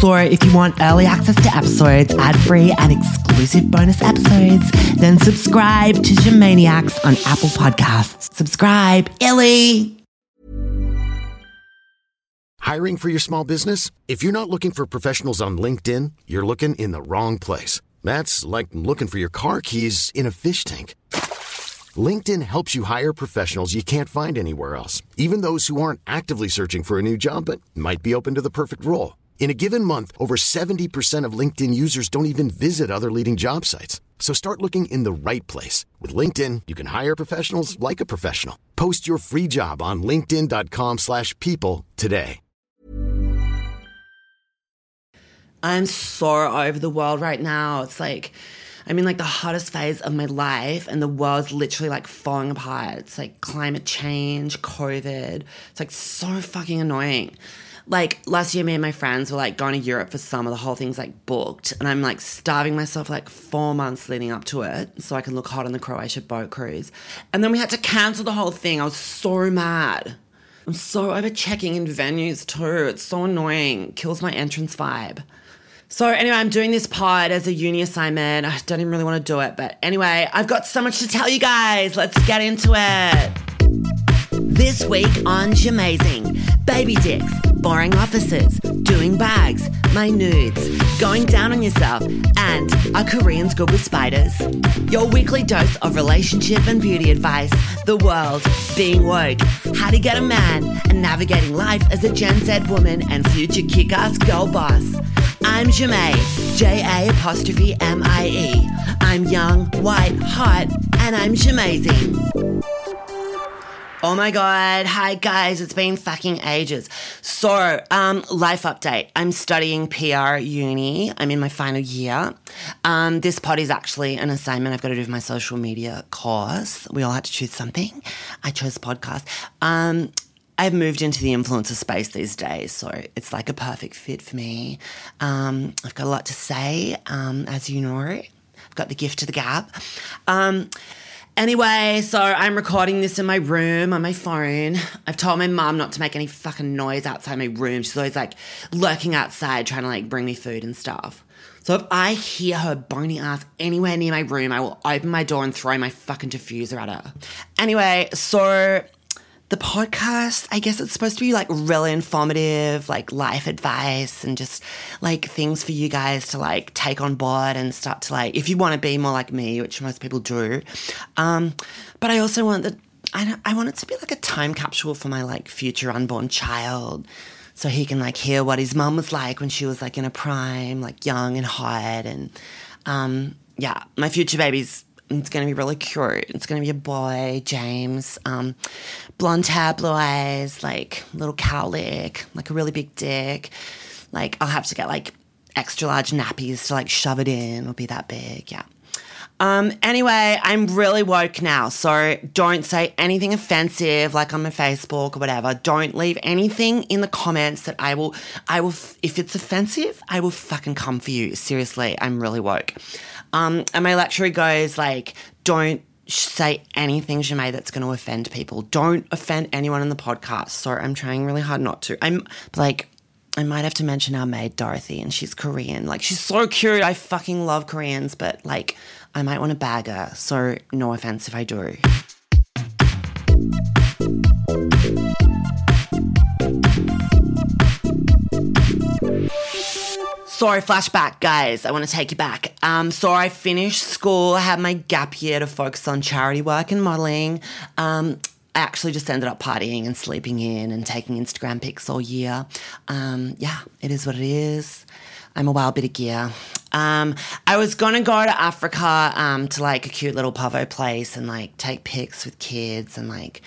So if you want early access to episodes, ad-free and exclusive bonus episodes, then subscribe to Jamaniacs on Apple Podcasts. Subscribe, Illy. Hiring for your small business? If you're not looking for professionals on LinkedIn, you're looking in the wrong place. That's like looking for your car keys in a fish tank. LinkedIn helps you hire professionals you can't find anywhere else, even those who aren't actively searching for a new job but might be open to the perfect role. In a given month, over 70% of LinkedIn users don't even visit other leading job sites. So start looking in the right place. With LinkedIn, you can hire professionals like a professional. Post your free job on linkedin.com slash people today. I'm so over the world right now. It's like, I'm in like the hottest phase of my life, and the world's literally like falling apart. It's like climate change, COVID. It's like so fucking annoying. Like last year, me and my friends were like going to Europe for summer. The whole thing's like booked, and I'm like starving myself like four months leading up to it so I can look hot on the Croatia boat cruise. And then we had to cancel the whole thing. I was so mad. I'm so over checking in venues too. It's so annoying. Kills my entrance vibe. So anyway, I'm doing this pod as a uni assignment. I don't even really want to do it, but anyway, I've got so much to tell you guys. Let's get into it. This week on Jamazing, baby dicks, boring offices, doing bags, my nudes, going down on yourself, and are Koreans good with spiders? Your weekly dose of relationship and beauty advice, the world, being woke, how to get a man, and navigating life as a Gen Z woman and future kick-ass girl boss. I'm Ja'mie, J-A apostrophe M-I-E. I'm young, white, hot, and I'm Jamazing. Oh my god, hi guys, it's been fucking ages. So, um, life update. I'm studying PR uni. I'm in my final year. Um, this pod is actually an assignment I've got to do for my social media course. We all had to choose something. I chose podcast. Um, I've moved into the influencer space these days, so it's like a perfect fit for me. Um, I've got a lot to say, um, as you know. I've got the gift of the gab. Um, Anyway, so I'm recording this in my room on my phone. I've told my mum not to make any fucking noise outside my room. She's always like lurking outside trying to like bring me food and stuff. So if I hear her bony ass anywhere near my room, I will open my door and throw my fucking diffuser at her. Anyway, so the podcast, I guess it's supposed to be like really informative, like life advice and just like things for you guys to like take on board and start to like, if you want to be more like me, which most people do. Um, but I also want that, I, I want it to be like a time capsule for my like future unborn child. So he can like hear what his mum was like when she was like in a prime, like young and hot. And um, yeah, my future baby's it's going to be really cute. It's going to be a boy, James. Um, blonde hair, blue eyes, like little cowlick, like a really big dick. Like I'll have to get like extra large nappies to like shove it in It'll be that big. Yeah. Um, anyway, I'm really woke now, so don't say anything offensive like on my Facebook or whatever. Don't leave anything in the comments that I will, I will, if it's offensive, I will fucking come for you. Seriously, I'm really woke. Um, and my lecturer goes like, don't say anything, Ja'mie, that's going to offend people. Don't offend anyone in the podcast. So I'm trying really hard not to. I'm like, I might have to mention our maid Dorothy, and she's Korean. Like, she's so cute. I fucking love Koreans, but like, I might want to bag her. So no offense if I do. Sorry, flashback, guys. I want to take you back. Um, so I finished school. I had my gap year to focus on charity work and modeling. Um, I actually just ended up partying and sleeping in and taking Instagram pics all year. Um, yeah, it is what it is. I'm a wild bit of gear. Um, I was gonna go to Africa um, to like a cute little pavo place and like take pics with kids and like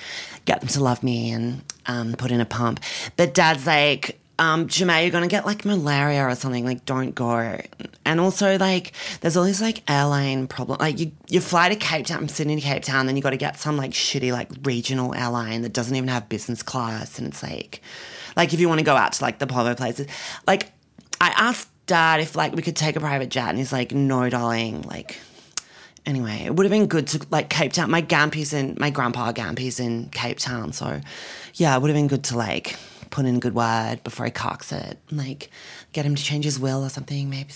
get them to love me and um, put in a pump. But dad's like, um, Ja'mie, you're gonna get like malaria or something. Like, don't go. And also, like, there's all these like airline problem. Like, you you fly to Cape Town, Sydney to Cape Town, then you got to get some like shitty like regional airline that doesn't even have business class, and it's like, like if you want to go out to like the Povo places, like, I asked Dad if like we could take a private jet, and he's like, no, darling, like. Anyway, it would have been good to like Cape Town. My Gampy's in my grandpa Gampy's in Cape Town, so yeah, it would have been good to like put in a good word before he cocks it. Like get him to change his will or something, maybe.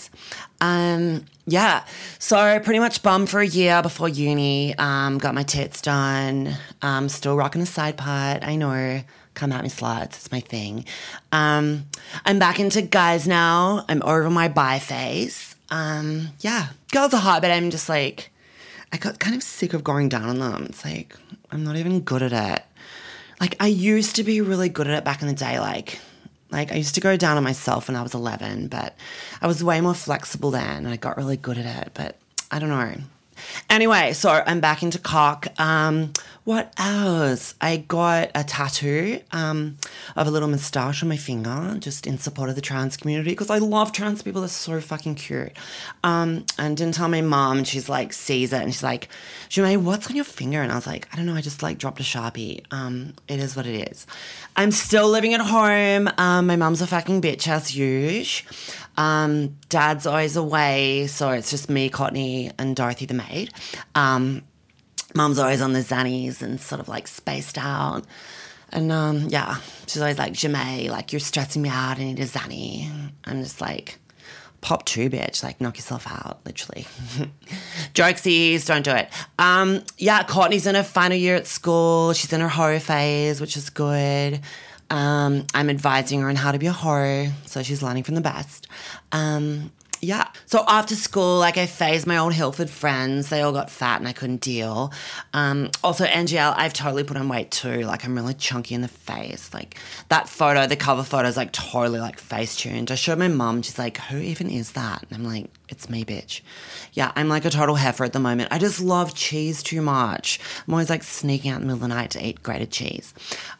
Um, yeah. So pretty much bummed for a year before uni. Um, got my tits done. Um, still rocking a side part. I know. Come at me, sluts. It's my thing. Um, I'm back into guys now. I'm over my bi phase. Um, yeah, girls are hot, but I'm just like, I got kind of sick of going down on them. It's like I'm not even good at it. Like I used to be really good at it back in the day. Like, like I used to go down on myself when I was 11, but I was way more flexible then, and I got really good at it. But I don't know. Anyway, so I'm back into cock. Um, what else? I got a tattoo um, of a little moustache on my finger, just in support of the trans community, because I love trans people. They're so fucking cute. Um, and didn't tell my mom, and she's like, sees it, and she's like, Ja'mie, what's on your finger? And I was like, I don't know. I just like dropped a sharpie. Um, it is what it is. I'm still living at home. Um, my mom's a fucking bitch as usual. Um, dad's always away, so it's just me, Courtney, and Dorothy the maid. Um, Mum's always on the zannies and sort of like spaced out. And um, yeah, she's always like, Ja'mie, like you're stressing me out. I need a zanny. I'm just like, pop two, bitch. Like knock yourself out, literally. Jokesies, don't do it. Um, yeah, Courtney's in her final year at school. She's in her horror phase, which is good. Um, I'm advising her on how to be a horror, so she's learning from the best. Um, yeah. So after school, like I phased my old Hillford friends. They all got fat and I couldn't deal. Um, also, NGL, I've totally put on weight too. Like I'm really chunky in the face. Like that photo, the cover photo is like totally like face tuned. I showed my mum. She's like, who even is that? And I'm like, it's me, bitch. Yeah, I'm like a total heifer at the moment. I just love cheese too much. I'm always like sneaking out in the middle of the night to eat grated cheese.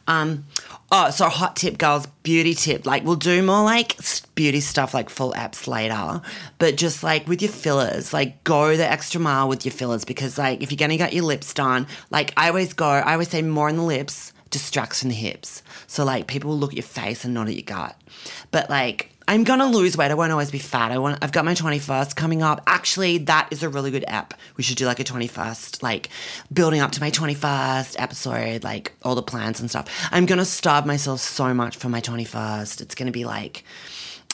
Um, oh, so hot tip, girls, beauty tip. Like we'll do more like beauty stuff, like full apps later, but just like with your fillers, like go the extra mile with your fillers because like if you're gonna get your lips done, like I always go, I always say more on the lips distracts from the hips. So like people will look at your face and not at your gut. But like I'm gonna lose weight. I won't always be fat. I want. I've got my 21st coming up. Actually, that is a really good app. We should do like a 21st, like building up to my 21st episode, like all the plans and stuff. I'm gonna starve myself so much for my 21st. It's gonna be like,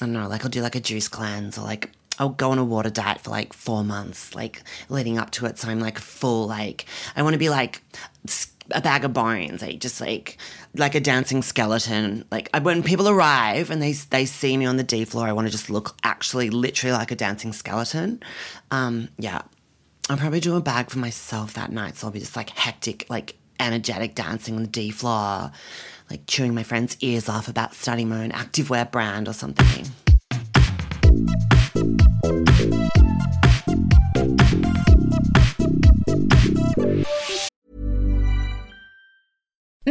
I don't know, like I'll do like a juice cleanse or like I'll go on a water diet for like four months, like leading up to it. So I'm like full, like I want to be like a bag of bones, like just like like a dancing skeleton. Like when people arrive and they they see me on the D floor, I want to just look actually literally like a dancing skeleton. Um, yeah, I'll probably do a bag for myself that night, so I'll be just like hectic, like energetic dancing on the D floor, like chewing my friends' ears off about starting my own activewear brand or something.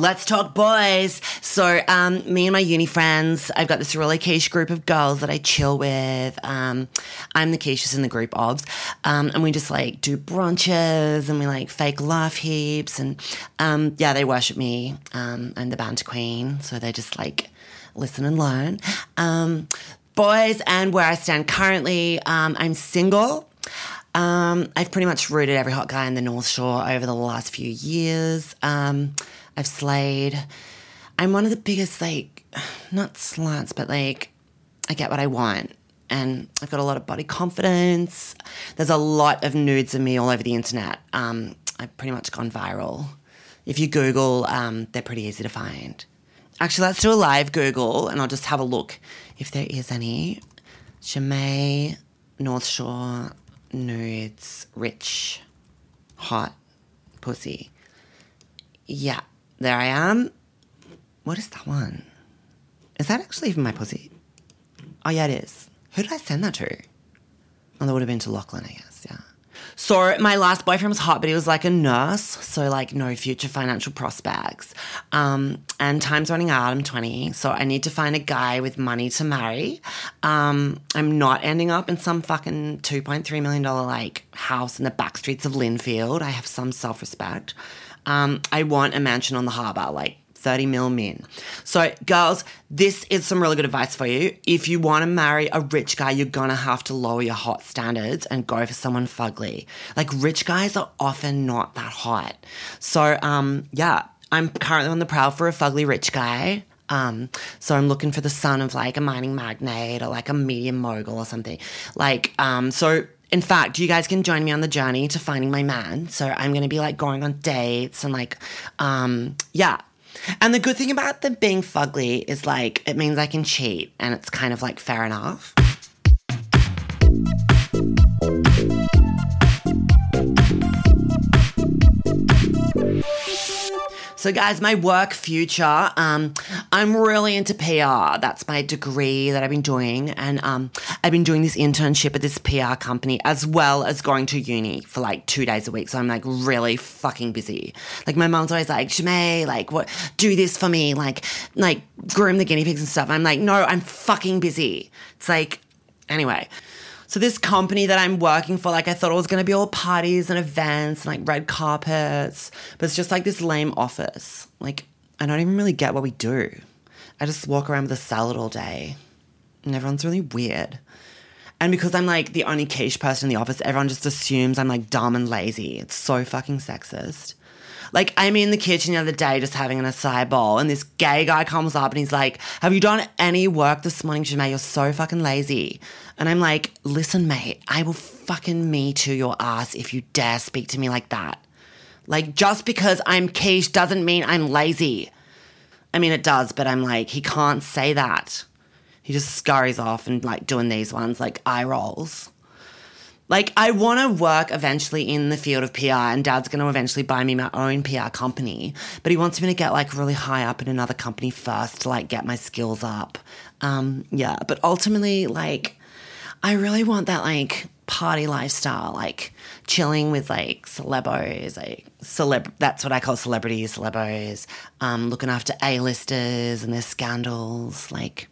Let's talk boys. So, um, me and my uni friends, I've got this really quiche group of girls that I chill with. Um, I'm the quichest in the group of, um, and we just like do brunches and we like fake laugh heaps. And um, yeah, they worship me. Um, I'm the banter queen, so they just like listen and learn. Um, boys and where I stand currently, um, I'm single. Um, I've pretty much rooted every hot guy in the North Shore over the last few years. Um, I've slayed. I'm one of the biggest, like, not sluts, but like, I get what I want. And I've got a lot of body confidence. There's a lot of nudes of me all over the internet. Um, I've pretty much gone viral. If you Google, um, they're pretty easy to find. Actually, let's do a live Google and I'll just have a look if there is any. Ja'mie, North Shore, nudes, rich, hot, pussy. Yeah, there I am. What is that one? Is that actually even my pussy? Oh, yeah, it is. Who did I send that to? Oh, that would have been to Lachlan, I guess, yeah. So my last boyfriend was hot, but he was like a nurse, so like no future financial prospects. Um, and time's running out. I'm 20, so I need to find a guy with money to marry. Um, I'm not ending up in some fucking 2.3 million dollar like house in the back streets of Lindfield. I have some self respect. Um, I want a mansion on the harbour, like 30 mil min. So, girls, this is some really good advice for you. If you want to marry a rich guy, you're gonna have to lower your hot standards and go for someone fugly. Like, rich guys are often not that hot. So, um, yeah, I'm currently on the prowl for a fugly rich guy. Um, so I'm looking for the son of like a mining magnate or like a medium mogul or something. Like, um, so in fact, you guys can join me on the journey to finding my man. So I'm going to be like going on dates and like, um, yeah. And the good thing about the being fugly is like it means I can cheat and it's kind of like fair enough. So, guys, my work future, um, I'm really into PR. That's my degree that I've been doing. And um, I've been doing this internship at this PR company as well as going to uni for like two days a week. So I'm like really fucking busy. Like, my mom's always like, Shmay, like, what, do this for me, like, like, groom the guinea pigs and stuff. I'm like, no, I'm fucking busy. It's like, anyway. So this company that I'm working for, like I thought it was gonna be all parties and events and like red carpets, but it's just like this lame office. Like I don't even really get what we do. I just walk around with a salad all day, and everyone's really weird. And because I'm like the only quiche person in the office, everyone just assumes I'm like dumb and lazy. It's so fucking sexist. Like, I'm in the kitchen the other day just having an acai bowl, and this gay guy comes up and he's like, Have you done any work this morning, Ja'mie? You're so fucking lazy. And I'm like, Listen, mate, I will fucking me to your ass if you dare speak to me like that. Like, just because I'm quiche doesn't mean I'm lazy. I mean, it does, but I'm like, he can't say that. He just scurries off and like doing these ones, like eye rolls. Like, I want to work eventually in the field of PR, and dad's going to eventually buy me my own PR company. But he wants me to get like really high up in another company first to like get my skills up. Um, yeah, but ultimately, like, I really want that like party lifestyle, like chilling with like celebos, like celeb. That's what I call celebrities, celebos. Um, looking after A-listers and their scandals. Like,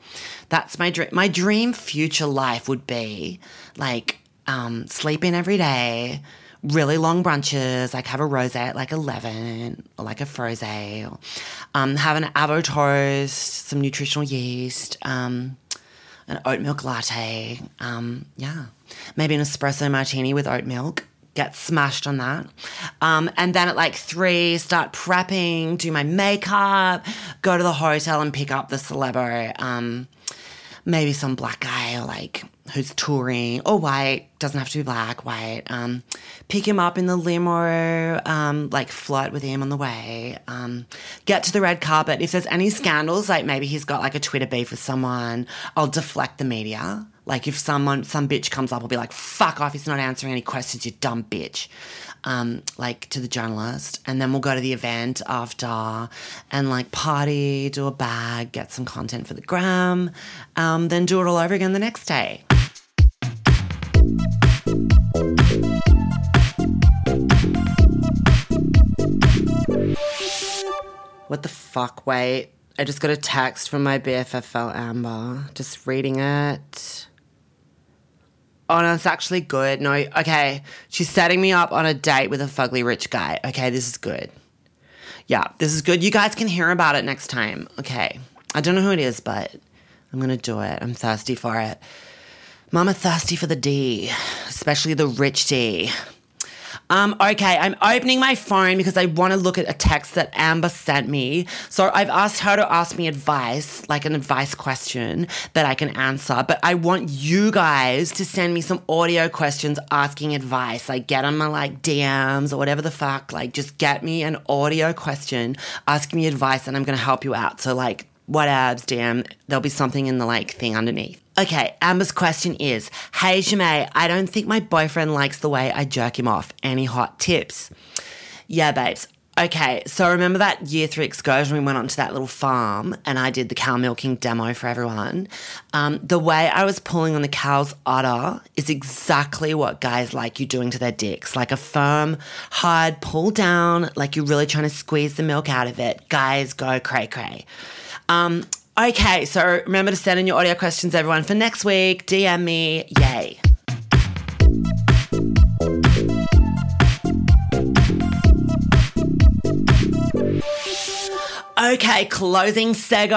that's my dream. My dream future life would be like um, sleep in every day, really long brunches, like have a rose at like 11 or like a froze, or um, have an avo toast, some nutritional yeast, um, an oat milk latte. Um, yeah. Maybe an espresso martini with oat milk. Get smashed on that. Um, and then at like three, start prepping, do my makeup, go to the hotel and pick up the celebo. Um, maybe some black guy or like who's touring or white doesn't have to be black white um, pick him up in the limo um, like flirt with him on the way um, get to the red carpet if there's any scandals like maybe he's got like a twitter beef with someone i'll deflect the media like if someone some bitch comes up i'll be like fuck off he's not answering any questions you dumb bitch um, like to the journalist, and then we'll go to the event after and like party, do a bag, get some content for the gram, um, then do it all over again the next day. What the fuck? Wait. I just got a text from my BFFL Amber. Just reading it. Oh no, it's actually good. No, okay. She's setting me up on a date with a fugly rich guy. Okay, this is good. Yeah, this is good. You guys can hear about it next time. Okay. I don't know who it is, but I'm gonna do it. I'm thirsty for it. Mama thirsty for the D, especially the rich D. Um, okay, I'm opening my phone because I want to look at a text that Amber sent me. So I've asked her to ask me advice, like an advice question that I can answer. But I want you guys to send me some audio questions asking advice. Like get on my like DMs or whatever the fuck. Like just get me an audio question asking me advice and I'm gonna help you out. So like what abs, DM, there'll be something in the like thing underneath. Okay, Amber's question is Hey Ja'mie, I don't think my boyfriend likes the way I jerk him off. Any hot tips? Yeah, babes. Okay, so remember that year three excursion we went onto that little farm and I did the cow milking demo for everyone? Um, the way I was pulling on the cow's udder is exactly what guys like you doing to their dicks. Like a firm, hard pull down, like you're really trying to squeeze the milk out of it. Guys go cray cray. Um, okay, so remember to send in your audio questions, everyone, for next week. DM me. Yay. Okay, closing sego.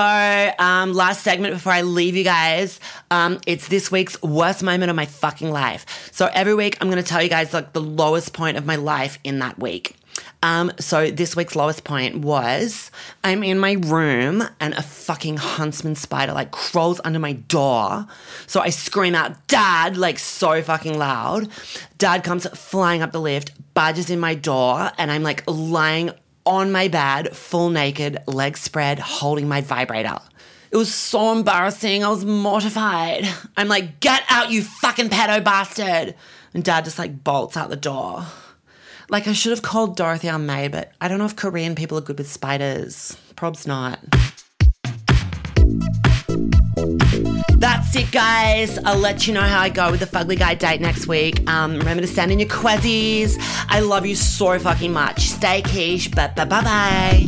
Um, last segment before I leave you guys. Um, it's this week's worst moment of my fucking life. So every week I'm to tell you guys like the lowest point of my life in that week. Um, so this week's lowest point was I'm in my room and a fucking huntsman spider like crawls under my door. So I scream out, Dad, like so fucking loud. Dad comes flying up the lift, badges in my door, and I'm like lying on my bed, full naked, legs spread, holding my vibrator. It was so embarrassing. I was mortified. I'm like, get out, you fucking pedo bastard. And dad just like bolts out the door. Like, I should have called Dorothy on May, but I don't know if Korean people are good with spiders. Prob's not. That's it, guys. I'll let you know how I go with the Fugly Guy date next week. Um, remember to send in your quezzies. I love you so fucking much. Stay quiche. Bye bye bye.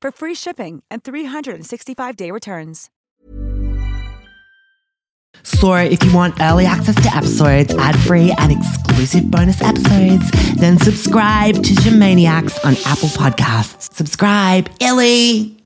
for free shipping and 365-day returns. So, if you want early access to episodes, ad free, and exclusive bonus episodes, then subscribe to Gemaniacs on Apple Podcasts. Subscribe, Illy!